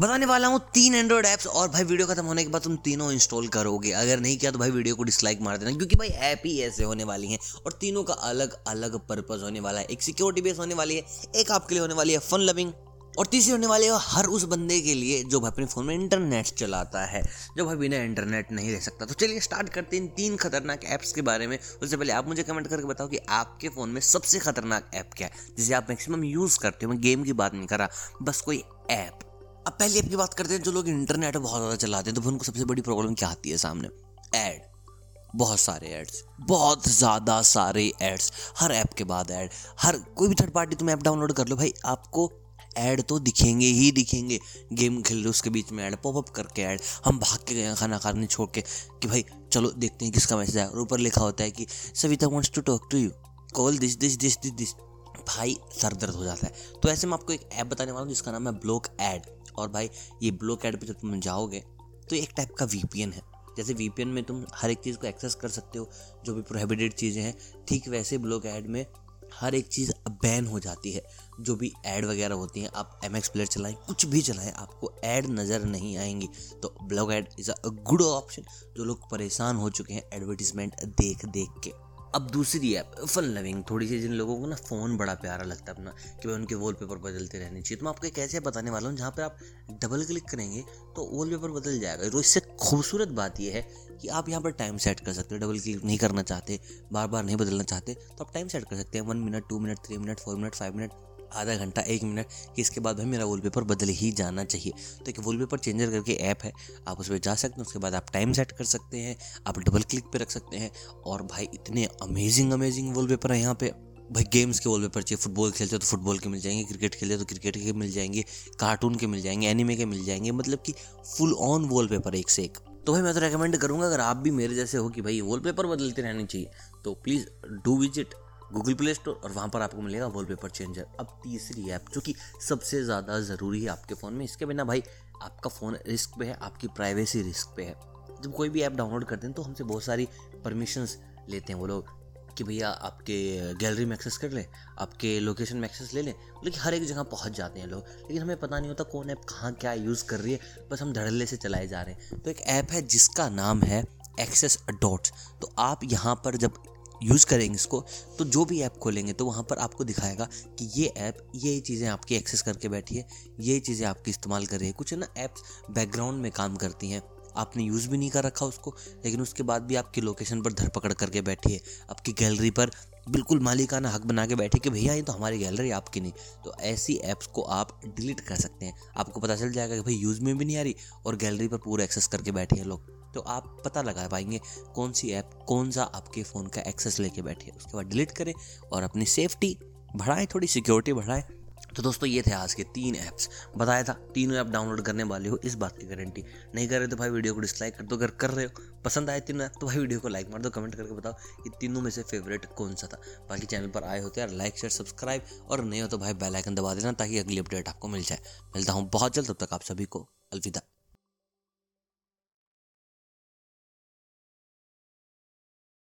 बताने वाला हूँ तीन एंड्रॉइड ऐप्स और भाई वीडियो खत्म होने के बाद तुम तीनों इंस्टॉल करोगे। अगर नहीं किया तो भाई वीडियो को डिसलाइक मार देना, क्योंकि भाई ऐप ही ऐसे होने वाली हैं और तीनों का अलग अलग पर्पज होने वाला है। एक सिक्योरिटी बेस होने वाली है, एक आपके लिए होने वाली है फन लविंग और तीसरी होने वाली है हर उस बंदे के लिए जो भाई अपने फ़ोन में इंटरनेट चलाता है, जो भाई बिना इंटरनेट नहीं रह सकता। तो चलिए स्टार्ट करते हैं तीन खतरनाक ऐप्स के बारे में। उससे पहले आप मुझे कमेंट करके बताओ कि आपके फ़ोन में सबसे खतरनाक ऐप क्या है, जिसे आप मैक्सिमम यूज़ करते हो। मैं गेम की बात नहीं कर रहा, बस कोई ऐप अब पहले ऐप की बात करते हैं, जो लोग इंटरनेट बहुत ज़्यादा चलाते हैं तो उनको सबसे बड़ी प्रॉब्लम क्या आती है सामने? ऐड बहुत सारे एड्स बहुत ज़्यादा सारे एड्स हर ऐप के बाद ऐड हर, कोई भी थर्ड पार्टी तुम ऐप डाउनलोड कर लो भाई, आपको ऐड तो दिखेंगे ही दिखेंगे. गेम खेल रहे उसके बीच में ऐड पॉपअप करके ऐड हम भाग के गए खाना खाने छोड़ के, कि भाई, चलो देखते हैं किसका मैसेज आया. और ऊपर लिखा होता है कि, Savita wants to talk to you call this this this this this भाई, सर दर्द हो जाता है. तो ऐसे मैं आपको एक ऐप बताने वाला हूँ, जिसका नाम है ब्लॉक ऐड और भाई, ये ब्लॉक ऐड पर जब तुम जाओगे तो एक टाइप का वीपीएन है। जैसे वीपीएन में तुम हर एक चीज़ को एक्सेस कर सकते हो, जो भी प्रोहिबिटेड चीज़ें हैं, ठीक वैसे ब्लॉक ऐड में हर एक चीज़ बैन हो जाती है। जो भी ऐड वगैरह होती हैं, आप एम एक्स प्लेयर चलाएँ, कुछ भी चलाएँ, आपको ऐड नज़र नहीं आएँगी। तो block ad is a good option जो लोग परेशान हो चुके हैं एडवर्टीजमेंट देख देख के। अब दूसरी ऐप फन लविंग थोड़ी सी जिन लोगों को ना फ़ोन बड़ा प्यारा लगता है अपना, कि भाई उनके वॉल पेपर बदलते रहने चाहिए। तो मैं आपको एक ऐसे बताने वाला हूँ, जहाँ पर आप डबल क्लिक करेंगे तो वॉल पेपर बदल जाएगा। और इससे खूबसूरत बात यह है कि आप यहाँ पर टाइम सेट कर सकते हो डबल क्लिक नहीं करना चाहते बार बार नहीं बदलना चाहते तो आप टाइम सेट कर सकते हैं। One minute two minute three minute four minute five minute आधा घंटा, एक मिनट, कि इसके बाद भाई मेरा वॉलपेपर बदल ही जाना चाहिए। तो एक वॉलपेपर चेंजर करके ऐप है, आप उस पर जा सकते हैं, उसके बाद आप टाइम सेट कर सकते हैं, आप डबल क्लिक पे रख सकते हैं, और भाई इतने अमेजिंग अमेजिंग वॉलपेपर है यहाँ पे। भाई गेम्स के वॉलपेपर चाहिए फुटबॉल खेलते हो तो फुटबॉल के मिल जाएँगे क्रिकेट खेलते हो तो क्रिकेट के मिल जाएँगे कार्टून के मिल जाएँगे एनिमे के मिल जाएँगे मतलब कि फुल ऑन वॉलपेपर एक से एक। तो भाई मैं तो रेकमेंड करूँगा, अगर आप भी मेरे जैसे हो कि भाई वॉलपेपर बदलते रहने चाहिए तो please do visit Google Play Store और वहाँ पर आपको मिलेगा वॉलपेपर चेंजर। अब तीसरी ऐप, जो कि सबसे ज़्यादा ज़रूरी है आपके फ़ोन में, इसके बिना भाई आपका फ़ोन रिस्क पे है, आपकी प्राइवेसी रिस्क पे है। जब कोई भी ऐप डाउनलोड करते हैं तो हमसे बहुत सारी परमिशंस लेते हैं वो लोग कि भैया आपके गैलरी में एक्सेस कर लें, आपके लोकेशन में एक्सेस ले लें लेकिन हर एक जगह पहुँच जाते हैं लोग। लेकिन हमें पता नहीं होता कौन ऐप कहाँ क्या यूज़ कर रही है, बस हम धड़ल्ले से चलाए जा रहे हैं। तो एक ऐप है जिसका नाम है एक्सेस डॉट्स। तो आप यहाँ पर जब यूज़ करेंगे इसको तो जो भी ऐप खोलेंगे तो वहाँ पर आपको दिखाएगा कि ये ऐप ये चीज़ें आपकी एक्सेस करके बैठी है, ये चीज़ें आपकी इस्तेमाल कर रही है। कुछ है ना ऐप्स बैकग्राउंड में काम करती हैं। आपने यूज़ भी नहीं कर रखा उसको, लेकिन उसके बाद भी आपकी लोकेशन पर धरपकड़ करके बैठी है। आपकी गैलरी पर बिल्कुल मालिकाना हक बना के बैठे कि भैया, ये तो हमारी गैलरी आपकी नहीं। तो ऐसी ऐप्स को आप डिलीट कर सकते हैं। आपको पता चल जाएगा कि भाई यूज़ में भी नहीं आ रही और गैलरी पर पूरा एक्सेस करके बैठे हैं लोग। तो आप पता लगा पाएँगे कौन सी ऐप कौन सा आपके फ़ोन का एक्सेस लेके बैठे उसके बाद डिलीट करें और अपनी सेफ्टी बढ़ाएँ, थोड़ी सिक्योरिटी बढ़ाएँ। तो दोस्तों, ये थे आज के तीन ऐप्स बताया था, तीनों ऐप डाउनलोड करने वाले हो, इस बात की गारंटी नहीं कर रहे तो भाई वीडियो को डिसलाइक कर दो, अगर कर रहे हो, पसंद आए तीनों ऐप तो भाई वीडियो को लाइक मार दो कमेंट करके बताओ कि तीनों में से फेवरेट कौन सा था। बाकी चैनल पर आए होते यार लाइक शेयर सब्सक्राइब और नहीं हो तो भाई बेलाइकन दबा देना ताकि अगली अपडेट आपको मिल जाए। मिलता हूँ बहुत जल्द, तब तक आप सभी को अलविदा।